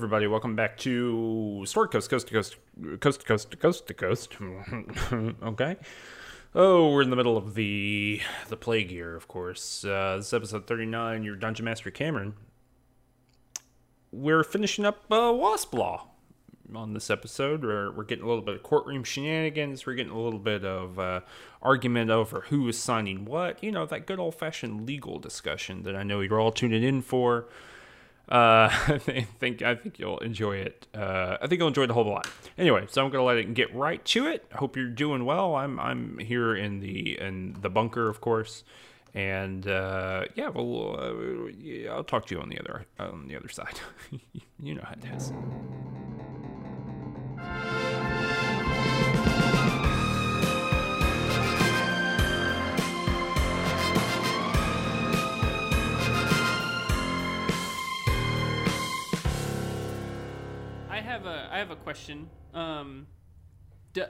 Everybody, welcome back to Story Coast, Coast to Coast, Coast to Coast, to Coast to Coast. okay. Oh, we're in the middle of the the plague year, of course. Uh, this is episode thirty nine. Your Dungeon Master Cameron. We're finishing up uh, Wasp Law on this episode. We're, we're getting a little bit of courtroom shenanigans. We're getting a little bit of uh, argument over who is signing what. You know, that good old fashioned legal discussion that I know you're all tuning in for. Uh, I think I think you'll enjoy it. Uh, I think you'll enjoy the whole lot. Anyway, so I'm gonna let it get right to it. Hope you're doing well. I'm I'm here in the in the bunker, of course, and uh, yeah, well, uh, I'll talk to you on the other on the other side. you know how it is. Have a I have a question. Um, d-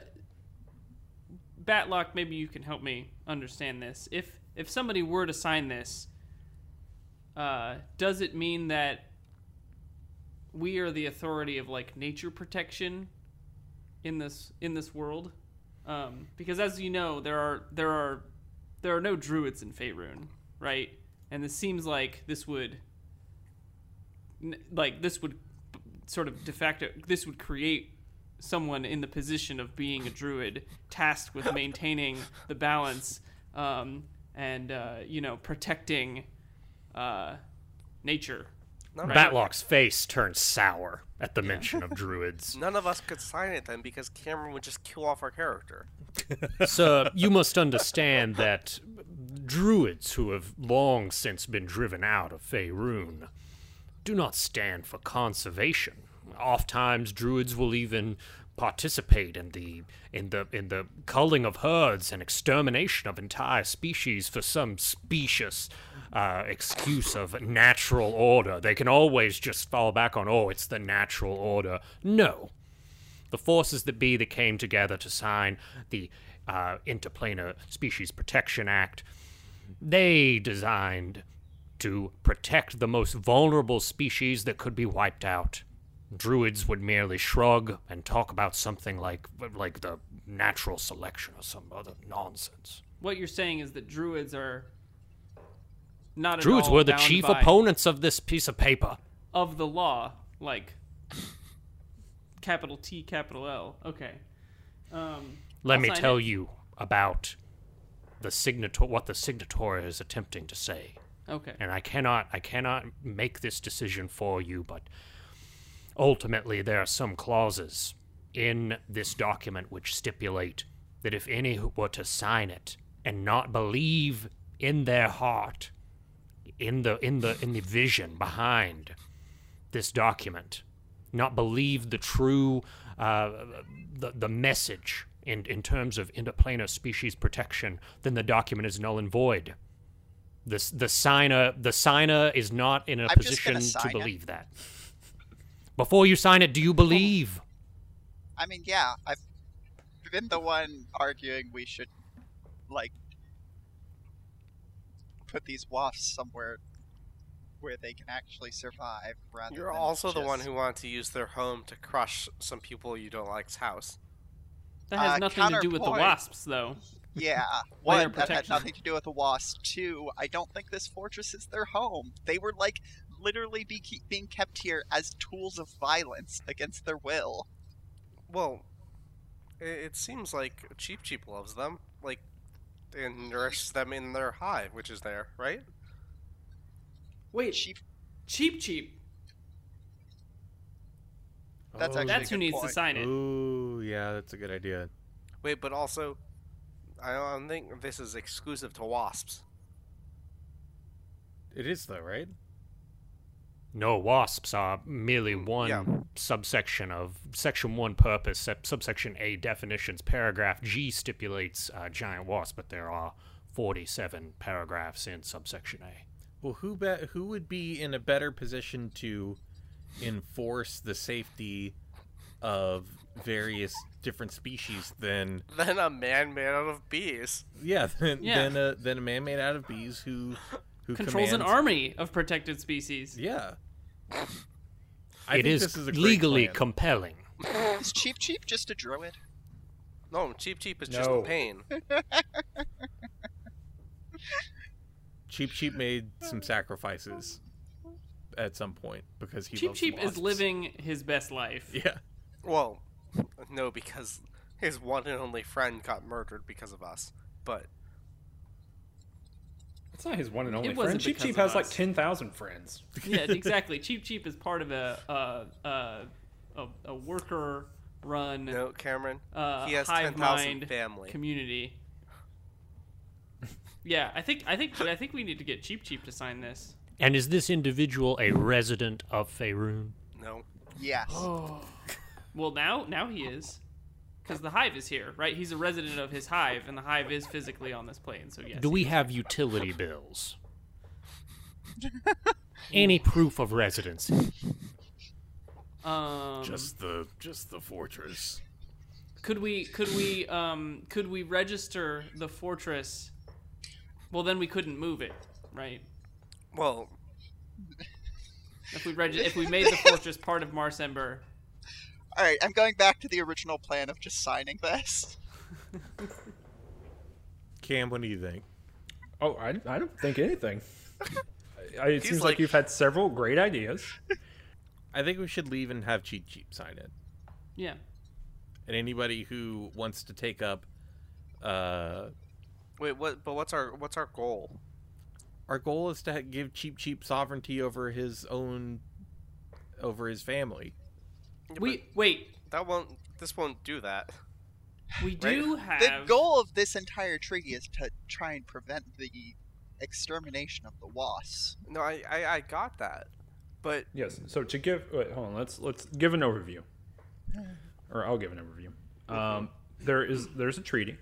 Batlock, maybe you can help me understand this. If if somebody were to sign this, uh, does it mean that we are the authority of like nature protection in this in this world? Um, because as you know, there are there are there are no druids in Faerun, right? And this seems like this would like this would sort of de facto this would create someone in the position of being a druid tasked with maintaining the balance um, and uh, you know protecting uh, nature Right. Batlock's face turns sour at the mention of druids. None of us could sign it then because Cameron would just kill off our character. So you must understand that druids who have long since been driven out of Faerun do not stand for conservation. Oftentimes druids will even participate in the in the in the culling of herds and extermination of entire species for some specious uh, excuse of natural order. They can always just fall back on, oh, it's the natural order. No, the forces that be that came together to sign the uh, Interplanar Species Protection Act, they designed to protect the most vulnerable species that could be wiped out. Druids would merely shrug and talk about something like like the natural selection or some other nonsense. what you're saying is that druids are not Druids were the chief opponents of this piece of paper. of the law like capital T capital L okay um, Let me tell it. you about the signator what the signator is attempting to say. Okay and I cannot I cannot make this decision for you, but ultimately there are some clauses in this document which stipulate that if any were to sign it and not believe in their heart in the in the in the vision behind this document, not believe the true uh, the the message in in terms of interplanar species protection, then the document is null and void. The the signer the signer is not in a I'm position gonna to sign it. believe that. Before you sign it, do you believe? I mean, yeah, I've been the one arguing we should, like, put these wasps somewhere where they can actually survive rather You're than also the one who wanted to use their home to crush some people you don't like's house. that has uh, nothing to do with the wasps though Yeah, Layer one, that had nothing to do with the wasp. Two, I don't think this fortress is their home. They were, like, literally be keep being kept here as tools of violence against their will. Well, it, it seems like Cheap Cheap loves them, like, and nourishes them in their hive, which is there, right? wait Cheap. cheap cheap That's Oh, actually that's who good needs to sign it Ooh, yeah, that's a good idea. Wait, but also, I don't think this is exclusive to wasps. It is though, right? No, wasps are merely one yeah. subsection of Section 1 purpose, subsection A definitions. Paragraph G stipulates uh, giant wasp, but there are 47 paragraphs in subsection A. Well, who be- who would be in a better position to enforce the safety of various different species than Then a man made out of bees. yeah than Yeah. than a than a man made out of bees who who controls an army of protected species Yeah, I it think is this is a legally plan. compelling. Is Cheap Cheap just a druid? No, Cheap Cheap is just No. in pain. Cheap Cheap made some sacrifices at some point because he was Cheap loves Cheap is living his best life. Yeah. Well, no, because his one and only friend got murdered because of us. But It's not his one and only It friend. wasn't Cheap Cheap of has like 10,000 friends. yeah, exactly. Cheap Cheap is part of a uh, uh, a, a worker run no, Cameron, uh, he has 10,000 family. community. Yeah, I think I think I think we need to get Cheap Cheap to sign this. And is this individual a resident of Faerun? no, Yes. Well, now now he is, because the hive is here, right? He's a resident of his hive, and the hive is physically on this plane. So yes. Do we have utility bills? Any proof of residency? Um, Just the just the fortress. could we could we um could we register the fortress? Well, then we couldn't move it, right? well, If we reg- if we made the fortress part of Marsember, All right, I'm going back to the original plan of just signing this. Cam, what do you think? Oh, I, I don't think anything. I, it He's seems like, like- you've had several great ideas. I think we should leave and have Cheap Cheap sign it. yeah. And anybody who wants to take up uh wait, what? But what's our what's our goal? our goal is to give Cheap Cheap sovereignty over his own over his family. Yeah, We wait. that won't. This won't do that. We do have The goal of this entire treaty is to try and prevent the extermination of the wasps. No, I I, I got that, but Yes. So to give, wait, hold on. Let's let's give an overview, or I'll give an overview. Um, there is there's a treaty.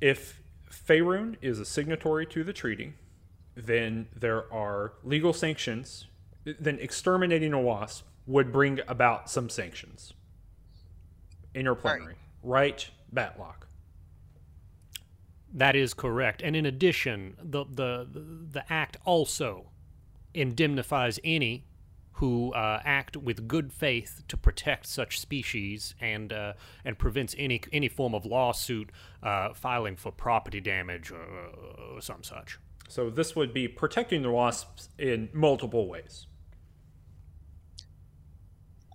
If Faerun is a signatory to the treaty, then there are legal sanctions. Then exterminating a wasp would bring about some sanctions. Interplanetary, right? Batlock. That is correct. And in addition, the the the act also indemnifies any who uh, act with good faith to protect such species and uh, and prevents any any form of lawsuit uh, filing for property damage or, or some such. So this would be protecting the wasps in multiple ways.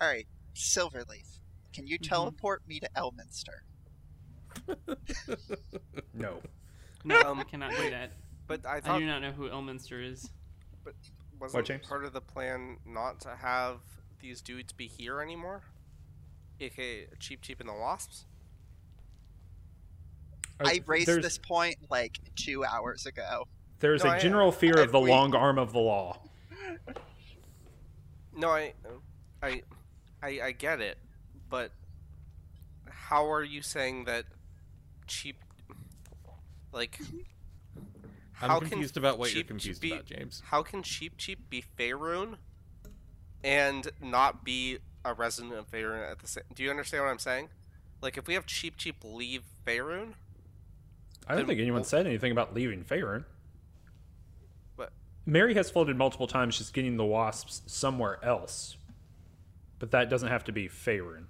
All right, Silverleaf, can you teleport me to Elminster? No. no. Um, we cannot do that. but I I do not know who Elminster is. But wasn't James? part of the plan not to have these dudes be here anymore, aka Cheap Cheap and the Wasps. I raised There's- this point like two hours ago. There's No, a I- general fear I- of the we- long arm of the law. No, I, I, I, I get it, but how are you saying that cheap? Like, I'm confused about what you're Cheap confused be- about, James. How can cheap cheap be Faerun and not be a resident of Faerun at the same? Do you understand what I'm saying? Like, if we have cheap cheap leave Faerun, I don't think anyone we'll- said anything about leaving Faerun. but Mary has floated multiple times She's getting the wasps somewhere else. But that doesn't have to be Faerun.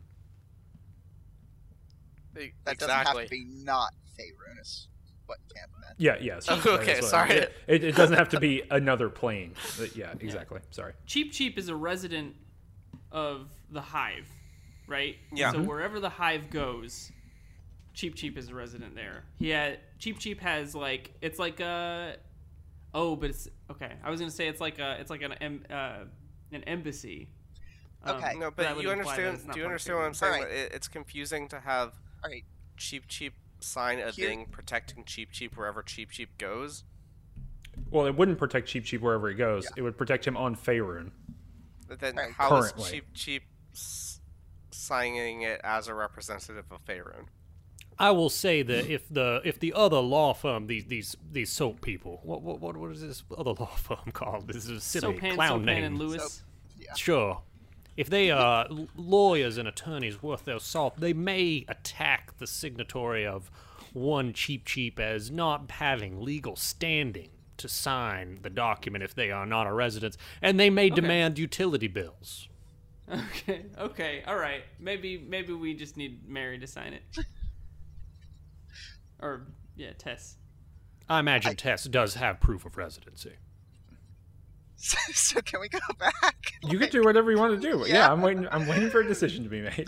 That doesn't have to be not Faerun, is what Cam meant. Yeah, yes. Okay, sorry. It, it doesn't have to be another plane. But yeah, exactly. Sorry. Cheap Cheap is a resident of the hive, right? Yeah. So Mm-hmm. wherever the hive goes, Cheap Cheap is a resident there. Yeah, Cheap Cheap has like it's like a oh, but it's okay. I was gonna say it's like a it's like an em, uh, an embassy. Um, Okay. No, that but would you understand? Do you understand what I'm saying? Alright. It, it's confusing to have All right, cheap cheap sign a Here- thing protecting cheap cheap wherever cheap cheap goes. Well, it wouldn't protect Cheap Cheap wherever he goes. It would protect him on Faerun. But then Alright. how is Currently. cheap cheap s- signing it as a representative of Faerun? I will say that if the if the other law firm these these these soap people what what what, what is this other law firm called? This is a silly Soaphand, clown Soaphand, name. and Lewis. Sure. If they are lawyers and attorneys worth their salt, they may attack the signatory of one cheap cheap as not having legal standing to sign the document if they are not a resident, and they may demand utility bills. Okay. Okay. All right. Maybe maybe we just need Mary to sign it. or yeah, Tess. I imagine Tess does have proof of residency. So, so can we go back? You can do whatever you want to do. Yeah. Yeah. I'm waiting. I'm waiting for a decision to be made.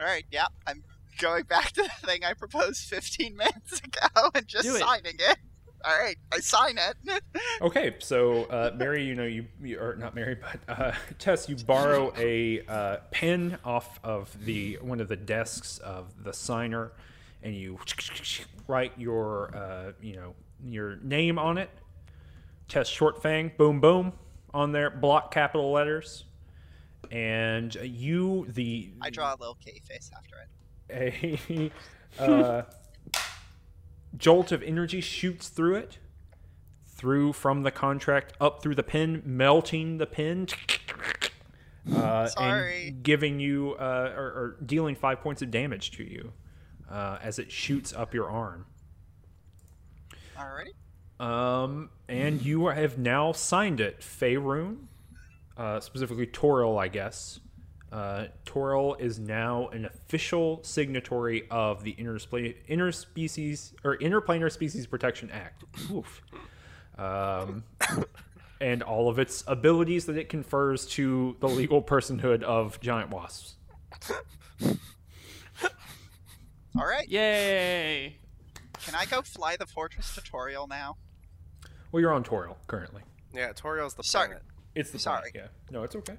All right, yeah, I'm going back to the thing I proposed 15 minutes ago and just it. signing it. All right, I sign it. Okay, so uh, Mary, you know you, you or not Mary, but uh, Tess, you borrow a uh, pen off of the one of the desks of the signer, and you write your uh, you know your name on it. Tess Shortfang, boom boom, on there, block capital letters, and you the I draw a little K face after it. a uh, jolt of energy shoots through it, through from the contract up through the pin, melting the pin, uh, Sorry. and giving you uh, or, or dealing five points of damage to you uh, as it shoots up your arm. Alrighty. Um, and you have now signed it, Faerun, uh, specifically Toril, I guess. Uh, Toril is now an official signatory of the Interspe- Interspecies or Interplanar Species Protection Act. Oof. Um, and all of its abilities that it confers to the legal personhood of giant wasps. All right. Yay! Can I go fly the fortress tutorial now? Well, you're on Toril currently. Yeah, Toril's the Sorry. planet. It's the Sorry. planet, Yeah. No, it's okay.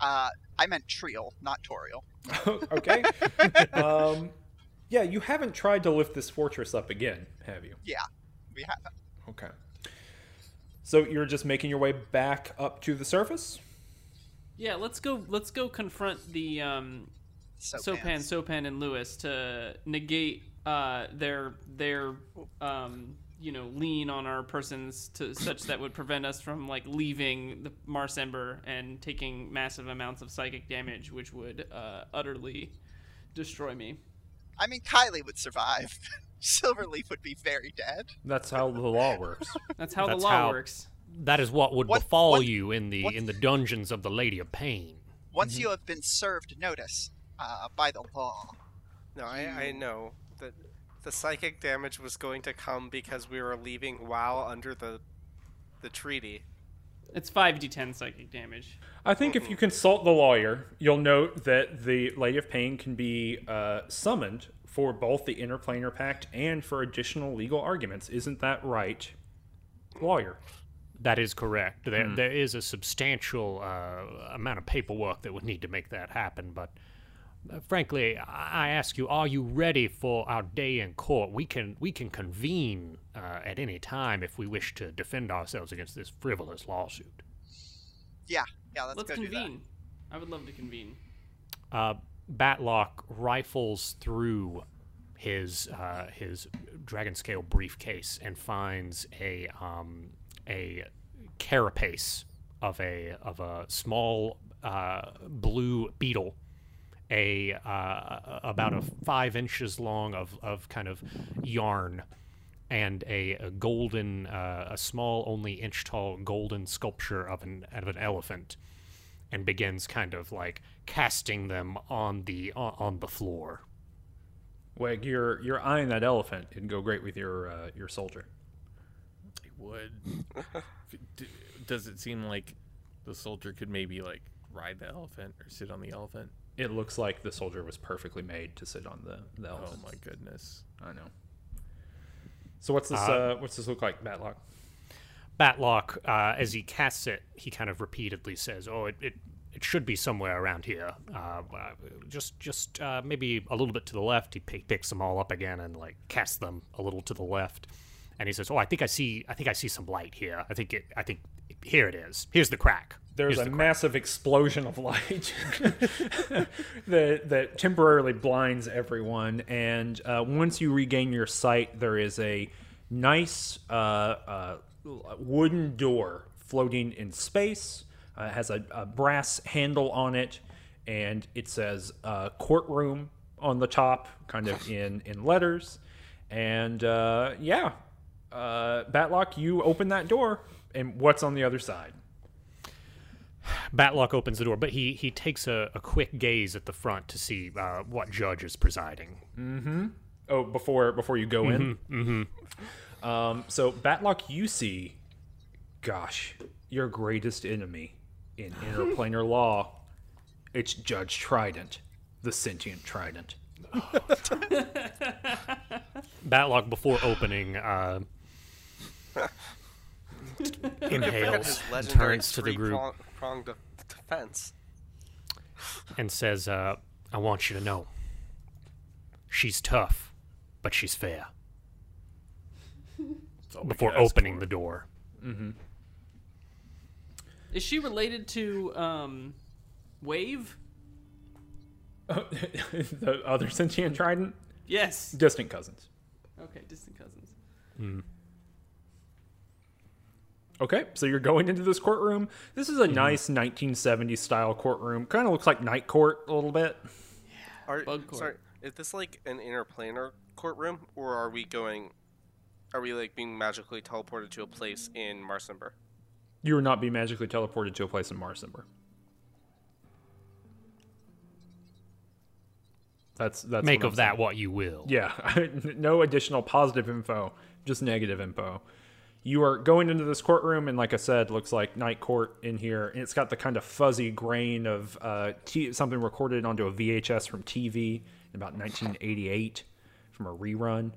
Uh, I meant Trial, not Toril. okay. um, yeah, you haven't tried to lift this fortress up again, have you? Yeah, we haven't. Okay. So you're just making your way back up to the surface? Yeah, let's go. Let's go confront the um, Soaphand, Soaphand, and Lewis to negate uh, their their um, you know lean on our persons to such that would prevent us from like leaving the Marsember and taking massive amounts of psychic damage, which would uh, utterly destroy me. I mean, Kylie would survive. Silverleaf would be very dead. That's how the law works. That's how That's the law how- works. That is what would What- befall what- you in the what- in the dungeons of the Lady of Pain. Once you have been served notice uh, by the law. No, I, I know that the psychic damage was going to come because we were leaving WoW under the the treaty. It's five d10 psychic damage. I think if you consult the lawyer, you'll note that the Lady of Pain can be uh, summoned for both the Interplanar Pact and for additional legal arguments. Isn't that right, lawyer? That is correct. There, there is a substantial uh, amount of paperwork that would need to make that happen. But uh, frankly, I I ask you: Are you ready for our day in court? We can we can convene uh, at any time if we wish to defend ourselves against this frivolous lawsuit. Yeah, yeah, let's, Let's go do convene. I would love to convene. Uh, Batlock rifles through his uh, his dragon scale briefcase and finds a um, a carapace of a of a small uh, blue beetle, a uh, about a five inches long of, of kind of yarn, and a, a golden uh, a small only inch tall golden sculpture of an of an elephant and begins kind of like casting them on the on, on the floor. Weg, you're you're eyeing that elephant. It'd go great with your uh, your soldier. It would. Does it seem like the soldier could maybe like ride the elephant or sit on the elephant? It looks like the soldier was perfectly made to sit on the, the Oh my goodness. I know. So what's this? Uh, Uh, what's this look like, Batlock? Batlock, uh, as he casts it, he kind of repeatedly says, "Oh, it." it it should be somewhere around here. Uh, uh, just, just uh, maybe a little bit to the left. He pick, picks them all up again and like casts them a little to the left. And he says, "Oh, I think I see. I think I see some light here. I think it. I think here it is. Here's the crack. There's Here's a the massive explosion of light that that temporarily blinds everyone, and uh, once you regain your sight, there is a nice uh, uh, wooden door floating in space. Uh, it has a, a brass handle on it, and it says uh, "courtroom" on the top, kind of in in letters. And uh, yeah, uh, Batlock, you open that door, and what's on the other side? Batlock opens the door, but he he takes a, a quick gaze at the front to see uh, what judge is presiding. Oh, before before you go in. Mm-hmm. Um, so Batlock, you see, gosh, your greatest enemy in interplanar law. It's Judge Trident, the sentient Trident. Batlock, before opening, uh, inhales, His and legendary turns to the group, three-prong- pronged de- defense. and says, uh, "I want you to know, she's tough, but she's fair." Before opening the door, Is she related to um, Wave? the other sentient Trident, Yes. distant cousins. Okay, distant cousins. Okay, so you're going into this courtroom. This is a mm-hmm. nice 1970s style courtroom. Kind of looks like Night Court a little bit. Are, Bug court. sorry, is this like an interplanar courtroom, or are we going? Are we like being magically teleported to a place in Marsember? You are not being magically teleported to a place in Marsember. That's that's make of I'm that what you will. Yeah, no additional positive info, just negative info. You are going into this courtroom, and like I said, looks like night court in here, and it's got the kind of fuzzy grain of uh, t- something recorded onto a VHS from TV in about 1988 from a rerun.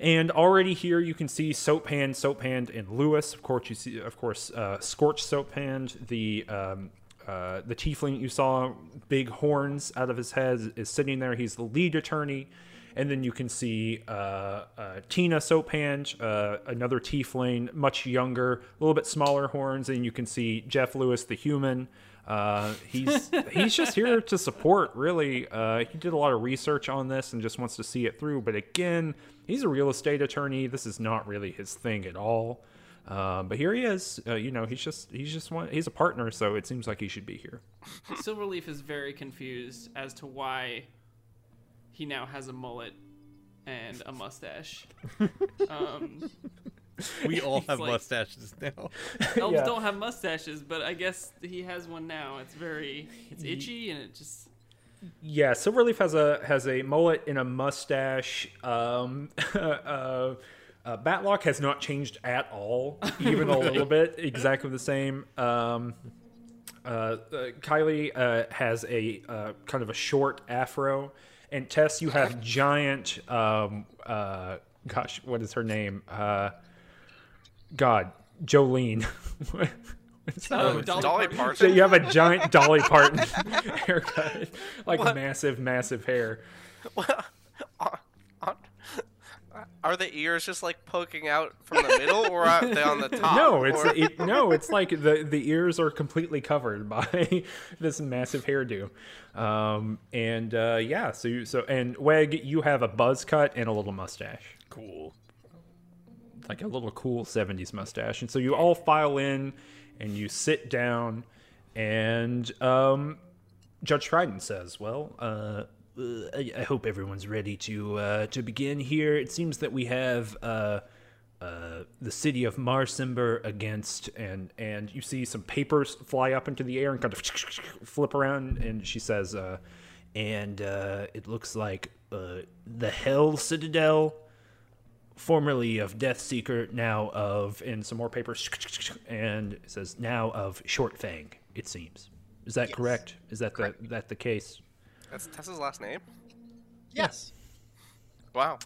And already here you can see soap hand soap hand and Lewis. Of course, you see, of course, uh, Scorch Soaphand, the um, uh, the tiefling you saw, big horns out of his head, is sitting there. He's the lead attorney. And then you can see uh, uh, Tina Soaphand, uh, another tiefling, much younger, a little bit smaller horns. And you can see Jeff Lewis, the human. Uh, he's he's just here to support. Really, uh, he did a lot of research on this and just wants to see it through. But again, he's a real estate attorney. This is not really his thing at all. Uh, but here he is. Uh, you know, he's just he's just one. He's a partner, so it seems like he should be here. Silverleaf is very confused as to why he now has a mullet and a mustache. um, We all have like- mustaches now. elves Yeah. don't have mustaches, but I guess he has one now. It's very, it's itchy and it just. Yeah, Silverleaf has a has a mullet and a mustache. Um, uh, uh, Batlock has not changed at all, even a little bit. Exactly the same. Um, uh, uh, Kylie uh, has a uh, kind of a short afro, and Tess, you have giant. Um, uh, gosh, what is her name? Uh, God, Jolene. What's that? Oh, Dolly, Dolly So Parton. you have a giant Dolly Parton haircut, like massive, massive hair. Are the ears just like poking out from the middle, or are they on the top? No, it's Or- it, no, it's like the the ears are completely covered by this massive hairdo, um, and uh, yeah. So you, so and Weg, you have a buzz cut and a little mustache, Cool. like a little cool '70s mustache, and so you all file in and you sit down, and um, Judge Trident says, "Well, uh, uh, I, I hope everyone's ready to uh, to begin here. It seems that we have uh, uh, the city of Marsember against, and and you see some papers fly up into the air and kind of flip around. And she says, uh, and uh, it looks like uh, the Hell Citadel." Formerly of Death Seeker, now of, and some more papers, and it says now of Short Fang. It seems. Is that correct? Is that the that the case? That's Tessa's last name. Yes. Wow,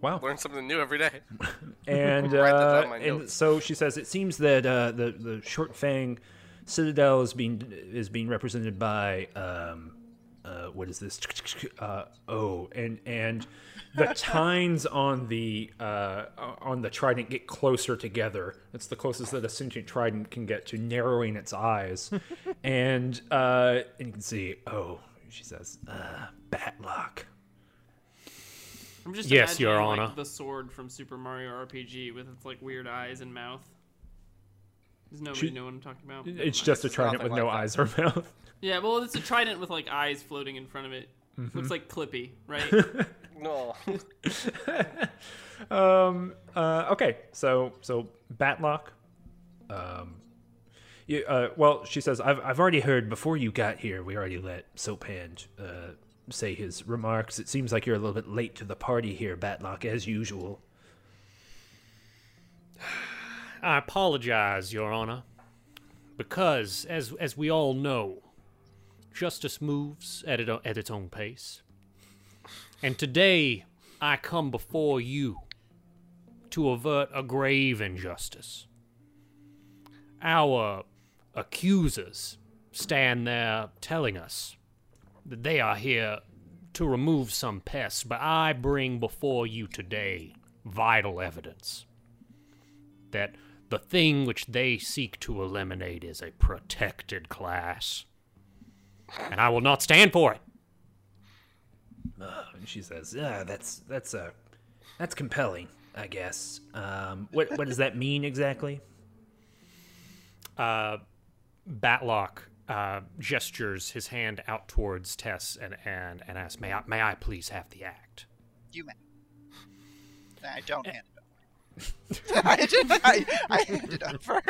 Wow. learn something new every day. And Write that down uh, and so she says it seems that uh, the the Short Fang Citadel is being is being represented by um, uh, what is this? Uh, oh, and and the tines on the uh, on the trident get closer together. It's the closest that a sentient trident can get to narrowing its eyes, and uh, and you can see. Oh, she says, uh, Batlock. I'm just Yes, imagining, Your like, Honor. the sword from Super Mario RPG with its like weird eyes and mouth. Does nobody She- know what I'm talking about? It's just a trident with nothing no like eyes or mouth. Yeah, well, it's a trident with like eyes floating in front of it. Mm-hmm. Looks like Clippy, right? No. um. Uh. Okay. So so Batlock. Um. You, uh, well, she says, I've, I've already heard before you got here, we already let Soaphand uh, say his remarks. It seems like you're a little bit late to the party here, Batlock, as usual. I apologize, Your Honor, because, as, as we all know, justice moves at, it, at its own pace. And today, I come before you to avert a grave injustice. Our accusers stand there telling us that they are here to remove some pests, but I bring before you today vital evidence that the thing which they seek to eliminate is a protected class. And I will not stand for it. And she says, "Yeah, that's that's uh, that's compelling, I guess. Um, what what does that mean exactly?" Uh, Batlock uh, gestures his hand out towards Tess and, and, and asks, may I, may I please have the act? You may. I don't hand it over. I, did, I, I hand it over.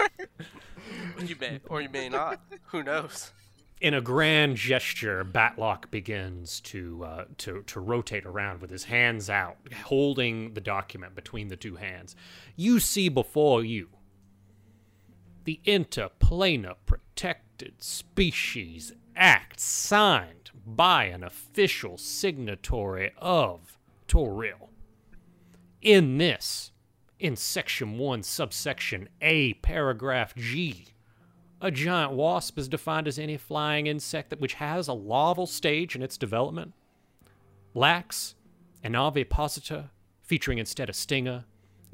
You may or you may not. Who knows? In a grand gesture, Batlock begins to, uh, to, to rotate around with his hands out, holding the document between the two hands. You see before you the Interplanar Protected Species Act signed by an official signatory of Toril. In this, in Section 1, subsection A, paragraph G, a giant wasp is defined as any flying insect that which has a larval stage in its development, lacks an ovipositor, featuring instead a stinger,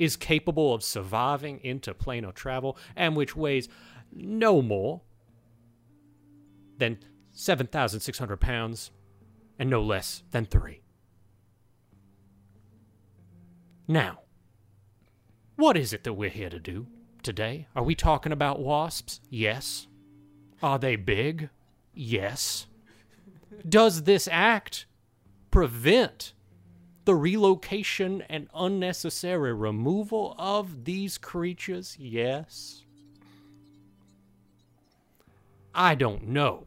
is capable of surviving interplanar travel, and which weighs no more than 7,600 pounds and no less than three. Now, what is it that we're here to do today? Are we talking about wasps? Yes. Are they big? Yes. Does this act prevent the relocation and unnecessary removal of these creatures? Yes. I don't know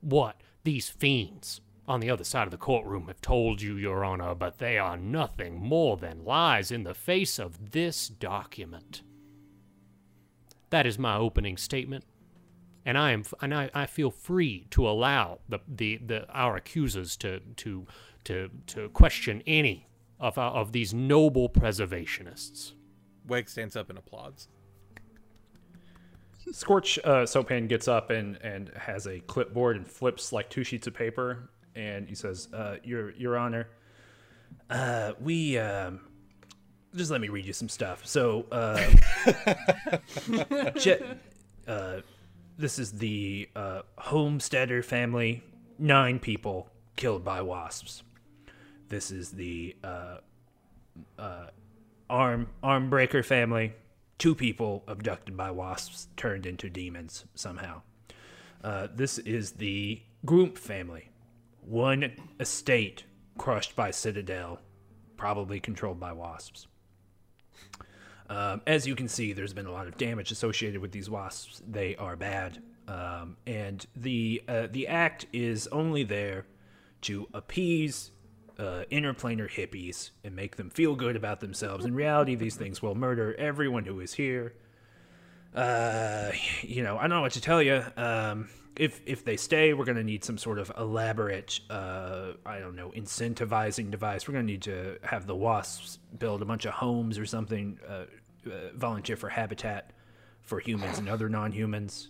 what these fiends on the other side of the courtroom have told you, Your Honor, but they are nothing more than lies in the face of this document. That is my opening statement, and I am and I, I feel free to allow the, the, the our accusers to to to to question any of our, of these noble preservationists. Weg stands up and applauds. Scorch uh, Soaphand gets up and, and has a clipboard and flips like two sheets of paper, and he says, uh, "Your Your Honor, uh, we um, just let me read you some stuff. So, uh, Je- uh, this is the uh, Homesteader family, nine people killed by wasps. This is the uh, uh, Arm Armbreaker family, two people abducted by wasps turned into demons somehow. Uh, this is the Groomp family, one estate crushed by Citadel, probably controlled by wasps. Um, as you can see, there's been a lot of damage associated with these wasps. They are bad, um, and the uh, the act is only there to appease uh, interplanar hippies and make them feel good about themselves. In reality, these things will murder everyone who is here. Uh, you know, I don't know what to tell you. Um, if if they stay, we're gonna need some sort of elaborate, uh, I don't know, incentivizing device. We're gonna need to have the wasps build a bunch of homes or something, uh, uh, volunteer for habitat for humans and other non-humans,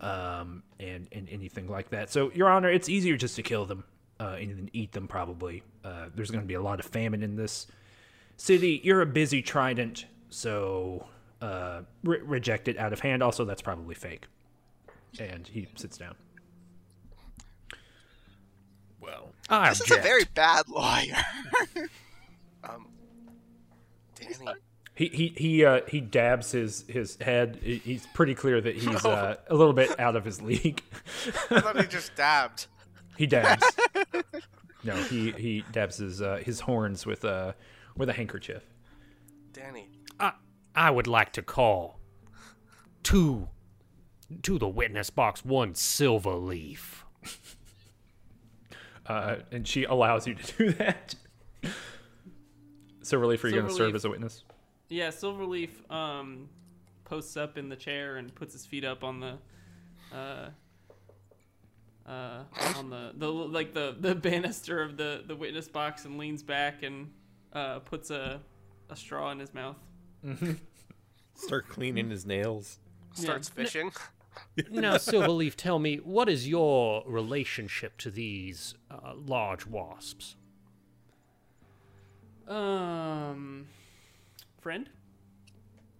um, and and anything like that. So, Your Honor, it's easier just to kill them uh, and then eat them. Probably, uh, there's gonna be a lot of famine in this city. You're a busy trident, so uh, re- reject it out of hand. Also, that's probably fake. And he sits down. Well, I This is a very bad lawyer. Um, Danny. He he he uh, he dabs his his head. He's pretty clear that he's uh, a little bit out of his league. I thought he just dabbed. He dabs. No, he he dabs his uh, his horns with uh with a handkerchief. Danny. I, I would like to call to to the witness box one silver leaf. Uh, and she allows you to do that. Silverleaf, are you going to serve as a witness? Yeah, Silverleaf um, posts up in the chair and puts his feet up on the, uh, uh, on the, the like the the banister of the the witness box and leans back and uh, puts a a straw in his mouth. Start cleaning his nails. Starts fishing. Now, Silverleaf, tell me, what is your relationship to these uh, large wasps? Um, friend.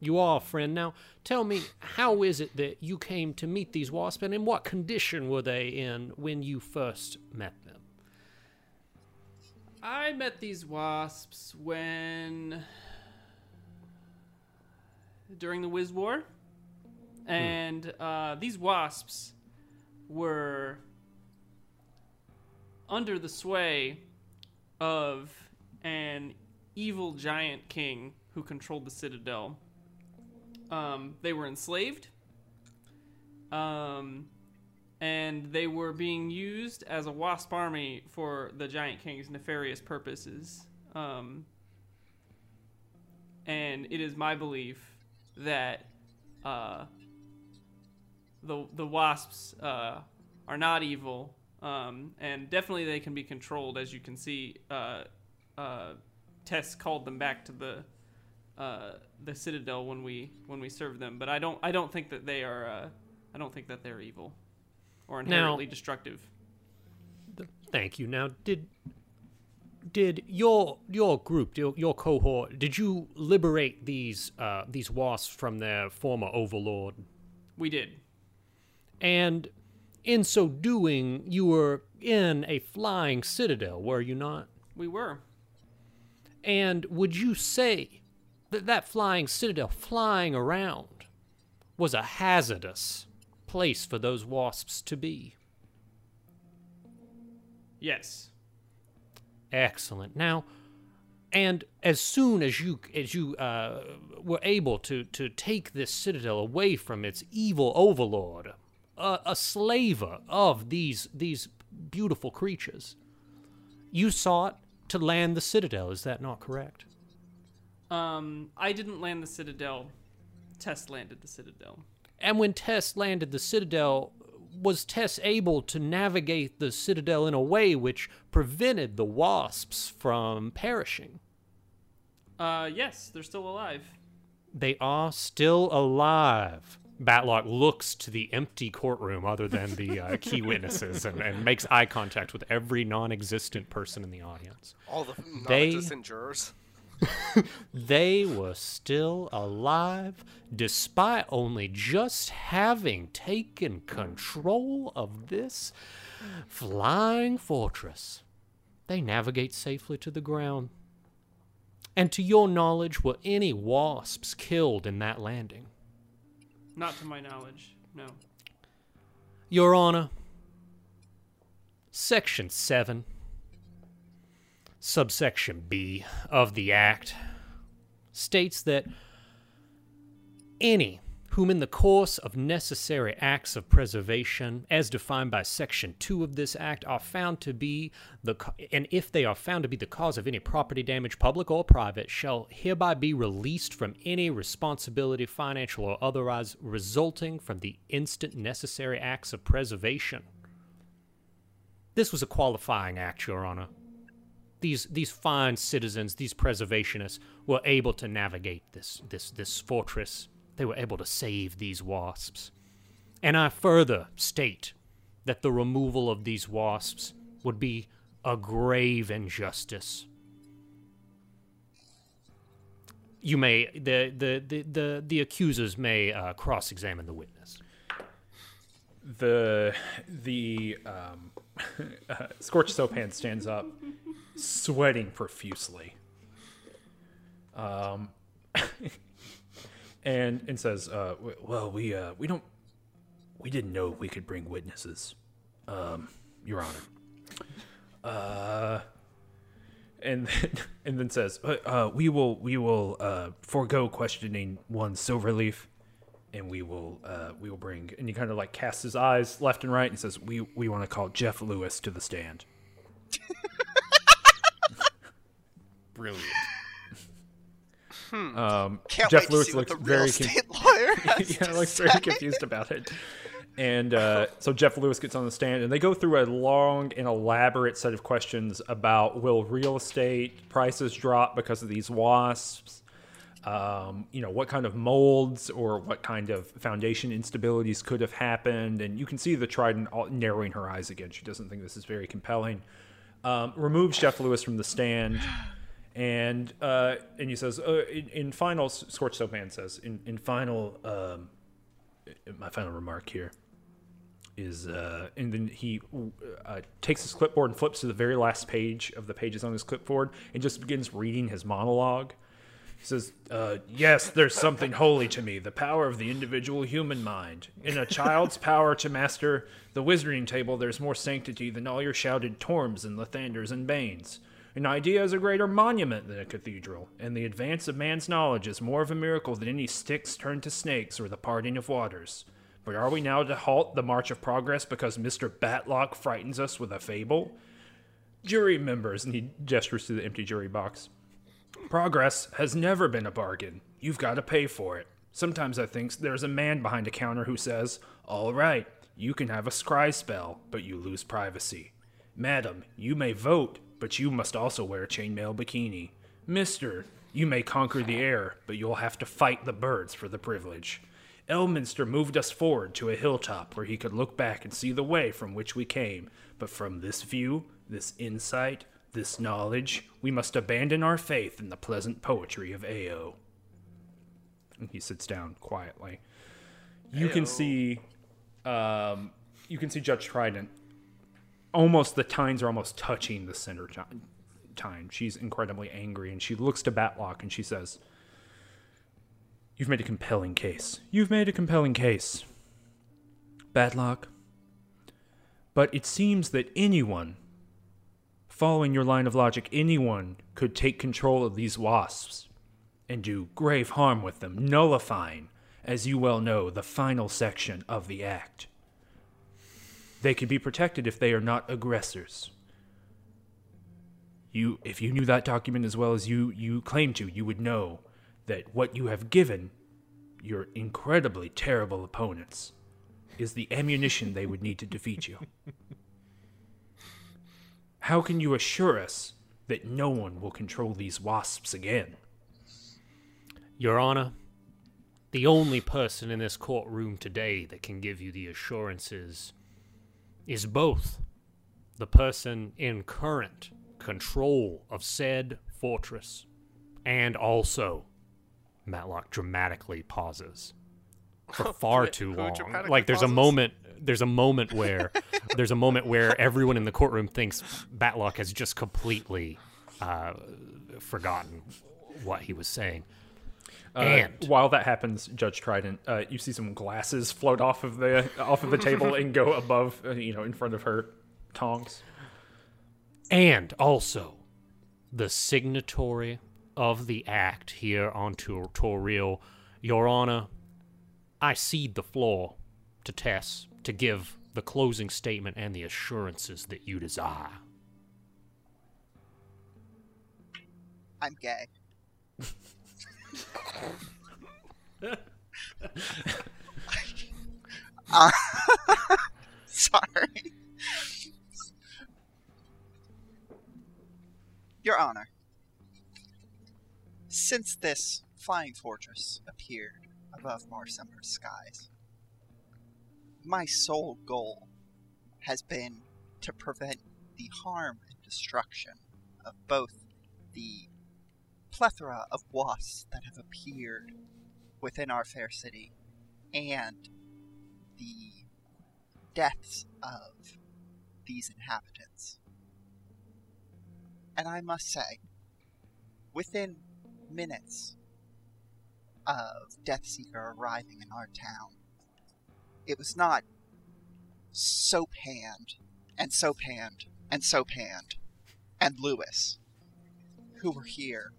You are a friend now. Tell me, how is it that you came to meet these wasps, and in what condition were they in when you first met them? I met these wasps when during the Wiz War, and uh, these wasps were under the sway of an evil giant king who controlled the citadel. Um, they were enslaved. Um, and they were being used as a wasp army for the Giant King's nefarious purposes. Um, and it is my belief that uh, the the wasps uh, are not evil, um, and definitely they can be controlled. As you can see, uh, uh, Tess called them back to the uh, the citadel when we when we served them. But I don't I don't think that they are uh, I don't think that they're evil or inherently destructive. Thank you. Now, did did your your group, your, your cohort, did you liberate these uh, these wasps from their former overlord? We did. And in so doing, you were in a flying citadel, were you not? We were. And would you say that that flying citadel, flying around, was a hazardous place for those wasps to be? Yes. Excellent. Now, and as soon as you as you uh, were able to to take this citadel away from its evil overlord, a, a slaver of these these beautiful creatures, you sought to land the citadel. Is that not correct? Um, I didn't land the citadel. Tess landed the citadel. And when Tess landed the citadel, was Tess able to navigate the citadel in a way which prevented the wasps from perishing? Uh, yes, they're still alive. They are still alive. Batlock looks to the empty courtroom other than the uh, key witnesses and, and makes eye contact with every non existent person in the audience. All the They- non-existent jurors. They were still alive despite only just having taken control of this flying fortress. They navigate safely to the ground. And to your knowledge, were any wasps killed in that landing? Not to my knowledge. No. Your Honor, Section 7, subsection B of the Act states that any whom in the course of necessary acts of preservation as defined by section 2 of this act are found to be the and if they are found to be the cause of any property damage public or private shall hereby be released from any responsibility financial or otherwise resulting from the instant necessary acts of preservation. This was a qualifying act your honor these these fine citizens, these preservationists, were able to navigate this this this fortress. They were able to save these wasps. And I further state that the removal of these wasps would be a grave injustice. You may the the the the, the accusers may uh, cross-examine the witness. The the um, uh, Scorched Soaphand stands up, sweating profusely. Um, and and says, uh, "Well, we uh, we don't we didn't know we could bring witnesses, um, Your Honor. uh, and then, and then says, uh, "We will we will uh, forego questioning one Silverleaf, and we will uh, we will bring." And he kind of like casts his eyes left and right and says, "We we want to call Jeff Lewis to the stand." Brilliant. Um, Can't Jeff Lewis to see what looks very con- yeah, looks very confused about it. And uh, so Jeff Lewis gets on the stand, and they go through a long and elaborate set of questions about will real estate prices drop because of these wasps? Um, you know, what kind of molds or what kind of foundation instabilities could have happened? And you can see the Trident all- narrowing her eyes again. She doesn't think this is very compelling. Um, removes Jeff Lewis from the stand and uh, and he says uh, in, in final Scorch Soaphand says in in final um, my final remark here is uh, and then he uh, takes his clipboard and flips to the very last page of the pages on his clipboard and just begins reading his monologue. He says, uh, Yes, there's something holy to me, the power of the individual human mind. In a child's power to master the wizarding table, there's more sanctity than all your shouted Torms and Lathanders and Banes. An idea is a greater monument than a cathedral, and the advance of man's knowledge is more of a miracle than any sticks turned to snakes or the parting of waters. But are we now to halt the march of progress because Mr. Batlock frightens us with a fable? Jury members, and he gestures to the empty jury box. Progress has never been a bargain. You've got to pay for it. Sometimes I think there's a man behind a counter who says, All right, you can have a scry spell, but you lose privacy. Madam, you may vote, but you must also wear a chainmail bikini. Mister, you may conquer the air, but you'll have to fight the birds for the privilege. Elminster moved us forward to a hilltop where he could look back and see the way from which we came, but from this view, this insight, this knowledge, we must abandon our faith in the pleasant poetry of Ao. And he sits down quietly. You can see, um, you can see Judge Trident. Almost the tines are almost touching the center ti- tine. She's incredibly angry, and she looks to Batlock and she says, "You've made a compelling case. You've made a compelling case, Batlock. But it seems that anyone following your line of logic, anyone could take control of these wasps and do grave harm with them, nullifying, as you well know, the final section of the act. They could be protected if they are not aggressors. You, if you knew that document as well as you, you claim to, you would know that what you have given your incredibly terrible opponents is the ammunition they would need to defeat you. How can you assure us that no one will control these wasps again? Your Honor, the only person in this courtroom today that can give you the assurances is both the person in current control of said fortress and also Batlock dramatically pauses for far too long. Like there's a moment there's a moment where there's a moment where everyone in the courtroom thinks Batlock has just completely uh, forgotten what he was saying. Uh, while that happens, Judge Trident, uh, you see some glasses float off of the off of the table and go above, uh, you know, in front of her tongs. and also the signatory of the act here on Tor- Toril, Your Honor, I cede the floor to Tess to give the closing statement and the assurances that you desire. I'm gay. Uh, sorry. Your Honor, since this flying fortress appeared above Marsember's skies, my sole goal has been to prevent the harm and destruction of both the plethora of wasps that have appeared within our fair city and the deaths of these inhabitants. And I must say, within minutes of Deathseeker arriving in our town, it was not soap hand and Soaphand and Soaphand and Lewis, who were here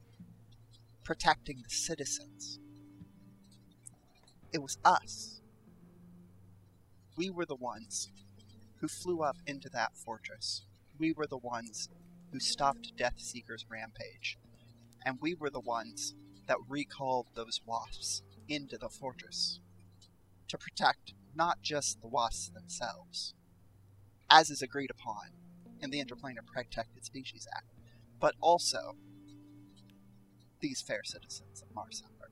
protecting the citizens. It was us. We were the ones who flew up into that fortress. We were the ones who stopped Death Seeker's rampage. And we were the ones that recalled those wasps into the fortress to protect not just the wasps themselves, as is agreed upon in the Interplanar Protected Species Act, but also these fair citizens of Marsember.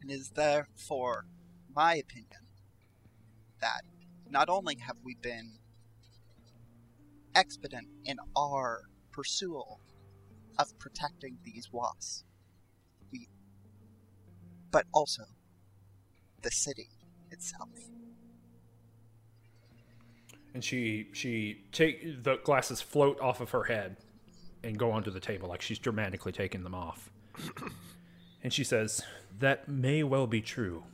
And it is therefore my opinion that not only have we been expedient in our pursuit of protecting these wasps, we, but also the city itself. And she she take the glasses float off of her head and go onto the table like she's dramatically taking them off. and she says, "That may well be true,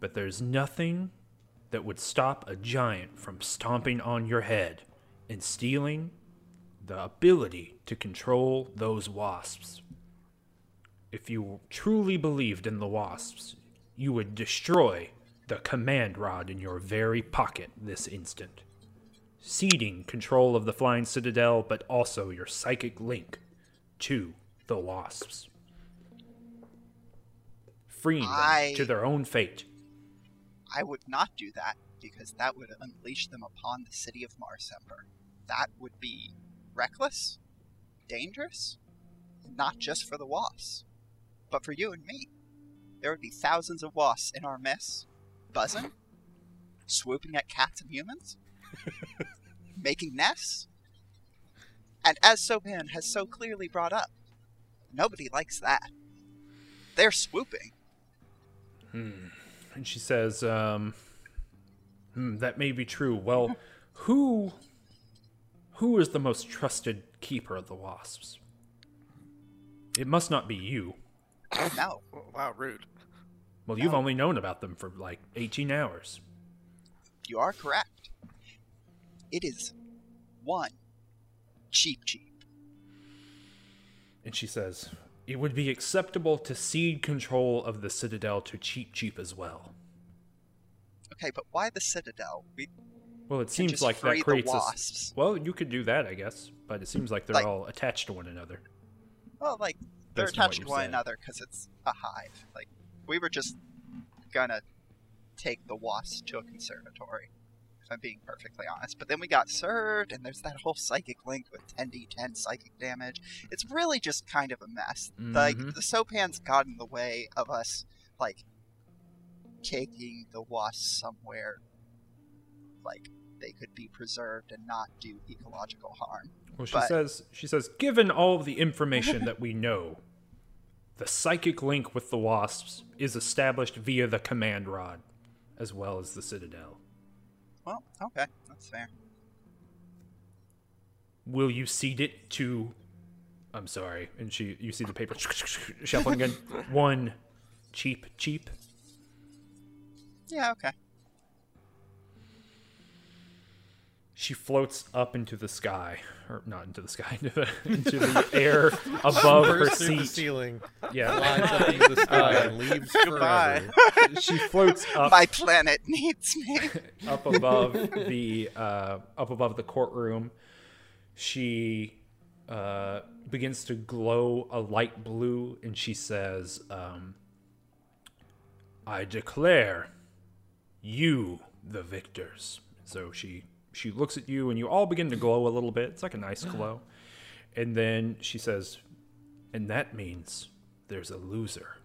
but there's nothing that would stop a giant from stomping on your head and stealing the ability to control those wasps. If you truly believed in the wasps, you would destroy the command rod in your very pocket this instant, ceding control of the flying citadel, but also your psychic link to the wasps, freeing them I- to their own fate. I would not do that because that would unleash them upon the city of Marsember. That would be reckless, dangerous, not just for the wasps, but for you and me. There would be thousands of wasps in our mess, buzzing, swooping at cats and humans, making nests. And as Sopan has so clearly brought up, nobody likes that. They're swooping. Hmm. And she says, um, hmm, that may be true. Well, who who is the most trusted keeper of the wasps? It must not be you. No, Wow, rude. Well, you've only known about them for like 18 hours. You are correct. It is one cheap cheap. And she says, it would be acceptable to cede control of the Citadel to Cheap Cheap as well. Okay, but why the Citadel? We Well, it seems like that creates a s- wasps. Well, you could do that, I guess, but it seems like they're Like- all attached to one another. well, like they're Based attached to one said. another because it's a hive. Like we were just gonna take the wasps to a conservatory. If I'm being perfectly honest, but then we got served, and there's that whole psychic link with 10d10 psychic damage. It's really just kind of a mess. Like Mhm. the Sopan's got in the way of us, like taking the wasps somewhere, like they could be preserved and not do ecological harm. Well, she But- says, she says, given all the information that we know, the psychic link with the wasps is established via the command rod, as well as the Citadel. Well, okay, that's fair. Will you cede it to? I'm sorry, and she, you see the paper shuffling again. One, cheap, cheap. Yeah, okay. She floats up into the sky, or not into the sky, into the, into the air above her Bursts through the seat. ceiling, Yeah, flies up into the sky, and leaves Goodbye. forever. she floats up My planet needs me. up above the uh, up above the courtroom. She uh, begins to glow a light blue, and she says, um, "I declare you the victors." So she she looks at you, and you all begin to glow a little bit. It's like a nice glow, and then she says, "And that means there's a loser."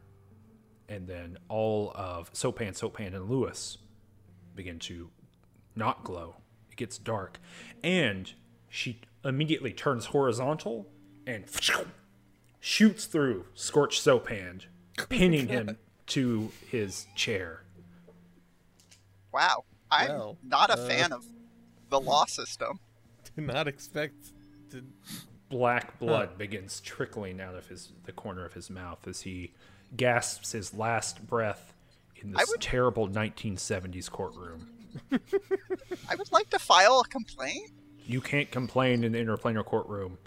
And then all of Sopan, Sopan, and Lewis begin to not glow. It gets dark. And she immediately turns horizontal and shoots through Scorched Soaphand, pinning him to his chair. Wow, I'm Well, not a uh, fan of the law system. Did not expect to. Black blood begins trickling out of his the corner of his mouth as he gasps his last breath in this would- terrible 1970s courtroom. I would like to file a complaint. You can't complain in the interplanar courtroom.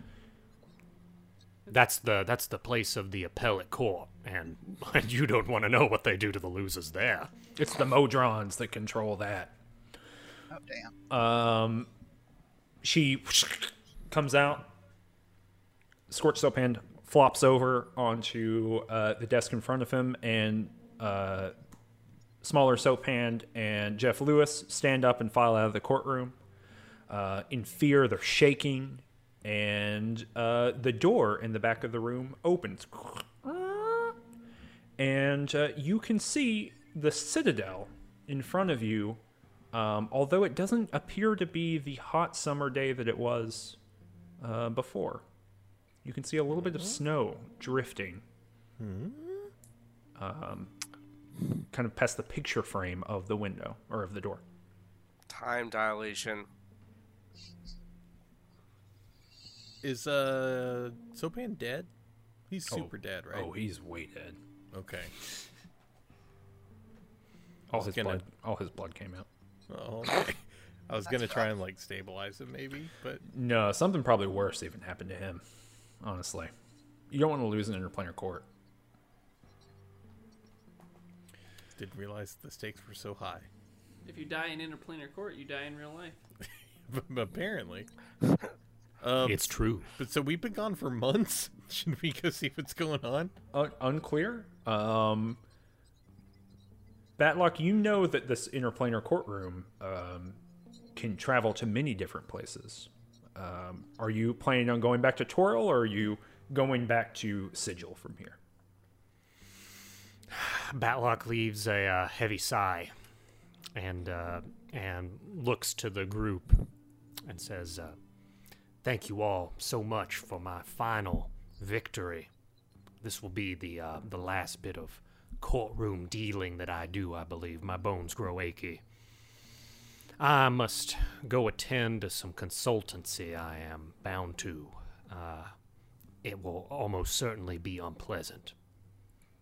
That's the that's the place of the appellate court, and, and you don't want to know what they do to the losers there. It's the Modrons that control that. Oh damn. Um, she comes out. Scorched Soaphand flops over onto uh, the desk in front of him, and uh, smaller Soaphand and Jeff Lewis stand up and file out of the courtroom. Uh, in fear, they're shaking, and uh, the door in the back of the room opens. And uh, you can see the citadel in front of you um, although it doesn't appear to be the hot summer day that it was uh, before. You can see a little bit of snow drifting. Um, kind of past the picture frame of the window or of the door. Time dilation. Is uh Sopan dead? He's Oh. super dead, right? Oh, he's way dead. Okay. All was his gonna- blood, all his blood came out. Oh, okay. I was gonna try and like stabilize him maybe, but No, something probably worse even happened to him. Honestly, you don't want to lose an interplanar court. didn't realize the stakes were so high. If you die in interplanar court, you die in real life. Apparently. Um, It's true. but so we've been gone for months. Should we go see what's going on? Un- unclear. Um, Batlock, you know that this interplanar courtroom um, can travel to many different places. Um, are you planning on going back to Toril, or are you going back to Sigil from here? Batlock leaves a uh, heavy sigh, and uh, and looks to the group, and says, uh, "Thank you all so much for my final victory. This will be the uh, the last bit of courtroom dealing that I do. I believe my bones grow achy. I must go attend to some consultancy. I am bound to. Uh, it will almost certainly be unpleasant."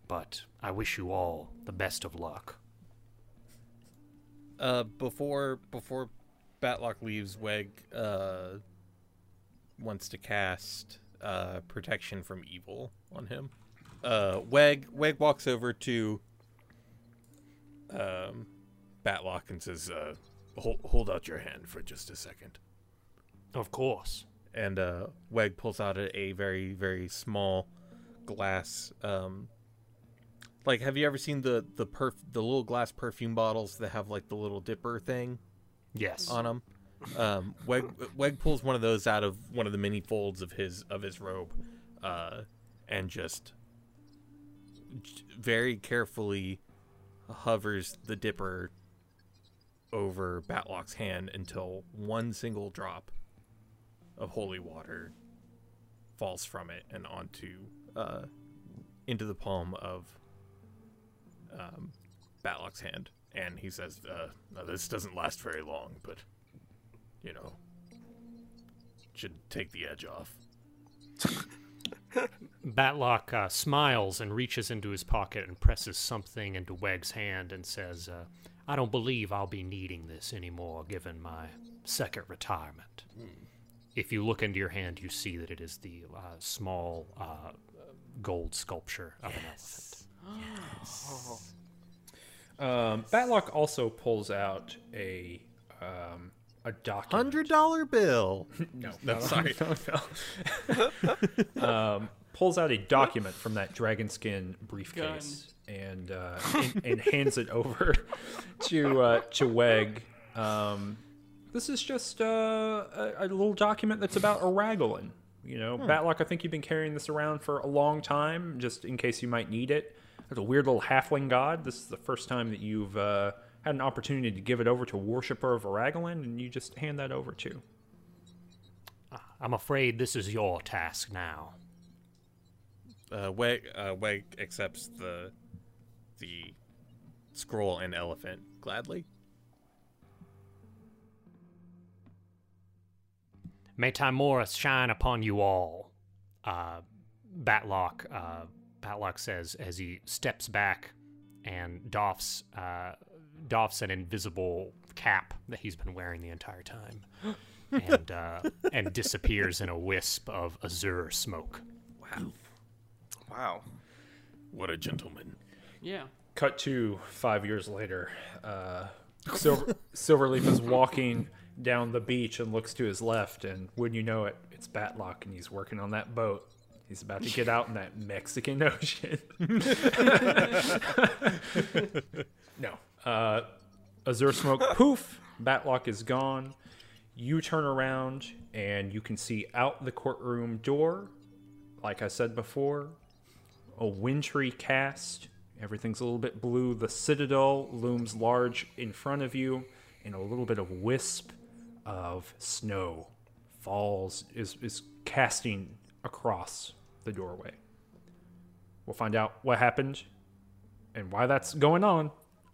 but I wish you all the best of luck. Uh, before before Batlock leaves, Weg uh wants to cast uh protection from evil on him. Uh, Weg Weg walks over to um Batlock and says, uh, "Hold hold out your hand for just a second. Of course. And uh, Weg pulls out a, a very very small glass um like have you ever seen the the perf the little glass perfume bottles that have like the little dipper thing Yes. on them. Um, Weg, Weg pulls one of those out of one of the many folds of his of his robe, uh, and just very carefully hovers the dipper over Batlock's hand until one single drop of holy water falls from it and onto uh, into the palm of um, Batlock's hand, and he says, uh, "Now, "This doesn't last very long, but you know, should take the edge off." Batlock uh, smiles and reaches into his pocket and presses something into Weg's hand and says, uh, I don't believe I'll be needing this anymore given my second retirement. If you look into your hand, you see that it is the uh, small uh, gold sculpture of an elephant. Um, Batlock also pulls out a um, a document. Hundred dollar bill. No, No, sorry. no, no. um, pulls out a document from that dragon skin briefcase and, uh, and and hands it over to uh, to Weg. Um, this is just uh, a, a little document that's about Urogalan. You know, Batlock. I think you've been carrying this around for a long time, just in case you might need it. There's a weird little halfling god. This is the first time that you've uh, had an opportunity to give it over to worshiper of Urogalan, and you just hand that over to. I'm afraid this is your task now. Uh, Weg, uh, Weg accepts the the scroll and elephant gladly. May Tymora's shine upon you all. Uh, Batlock, uh, Batlock says as he steps back and doffs uh, doffs an invisible cap that he's been wearing the entire time, and uh, and disappears in a wisp of azure smoke. Wow. Wow! What a gentleman. Yeah. Cut to five years later. Uh, Silver Silverleaf is walking down the beach and looks to his left, and when you know it, it's Batlock, and he's working on that boat. He's about to get out in that Mexican Ocean. no. Uh, Azure smoke, poof, Batlock is gone. You turn around and you can see out the courtroom door, like I said before, a wintry cast. Everything's a little bit blue. The citadel looms large in front of you, and a little bit of wisp of snow falls is is casting across the doorway. We'll find out what happened and why that's going on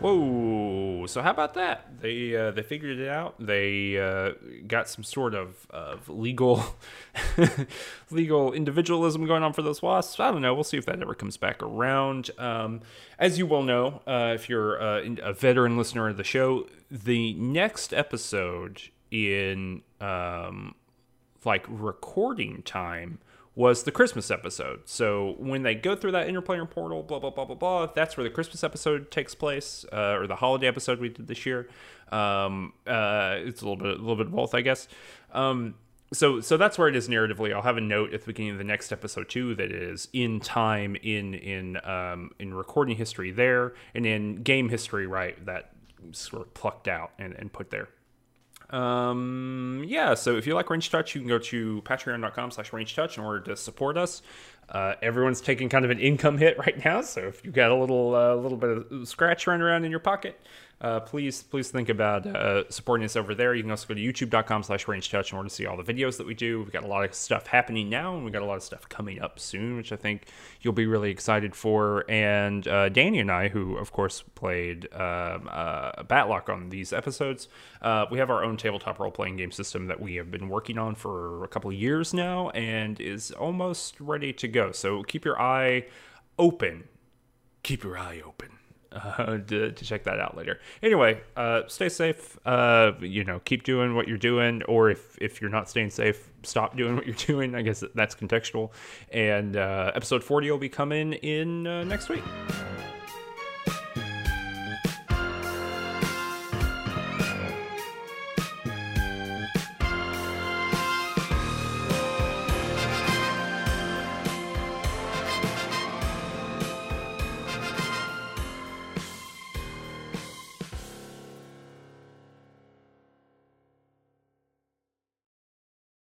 Whoa! So how about that? They uh, they figured it out. They uh, got some sort of, of legal legal individualism going on for those wasps. I don't know. We'll see if that ever comes back around. Um, as you well know, uh, if you're uh, a veteran listener of the show, the next episode in um, like recording time was the Christmas episode. So when they go through that interplanar portal, blah blah blah blah blah, that's where the Christmas episode takes place, uh, or the holiday episode we did this year. Um, uh, it's a little bit, a little bit of both, I guess. Um, so so that's where it is narratively. I'll have a note at the beginning of the next episode too that is in time in in um, in recording history there, and in game history, right? That sort of plucked out and, and put there. Um, yeah, so if you like Range Touch, you can go to patreon.com slash range touch in order to support us. Uh, everyone's taking kind of an income hit right now, so if you've got a little uh, little bit of scratch running around in your pocket, uh, please please think about uh, supporting us over there. You can also go to youtube.com slash range touch in order to see all the videos that we do. We've got a lot of stuff happening now, and we've got a lot of stuff coming up soon, which I think you'll be really excited for. And uh, Danny and I, who of course played um, uh, Batlock on these episodes, uh, we have our own tabletop role playing game system that we have been working on for a couple of years now, and is almost ready to go. So keep your eye open. Keep your eye open uh, to, to check that out later. Anyway, uh, stay safe. Uh, you know, keep doing what you're doing, or if if you're not staying safe, stop doing what you're doing. I guess that's contextual. And uh, episode 40 will be coming in uh, next week.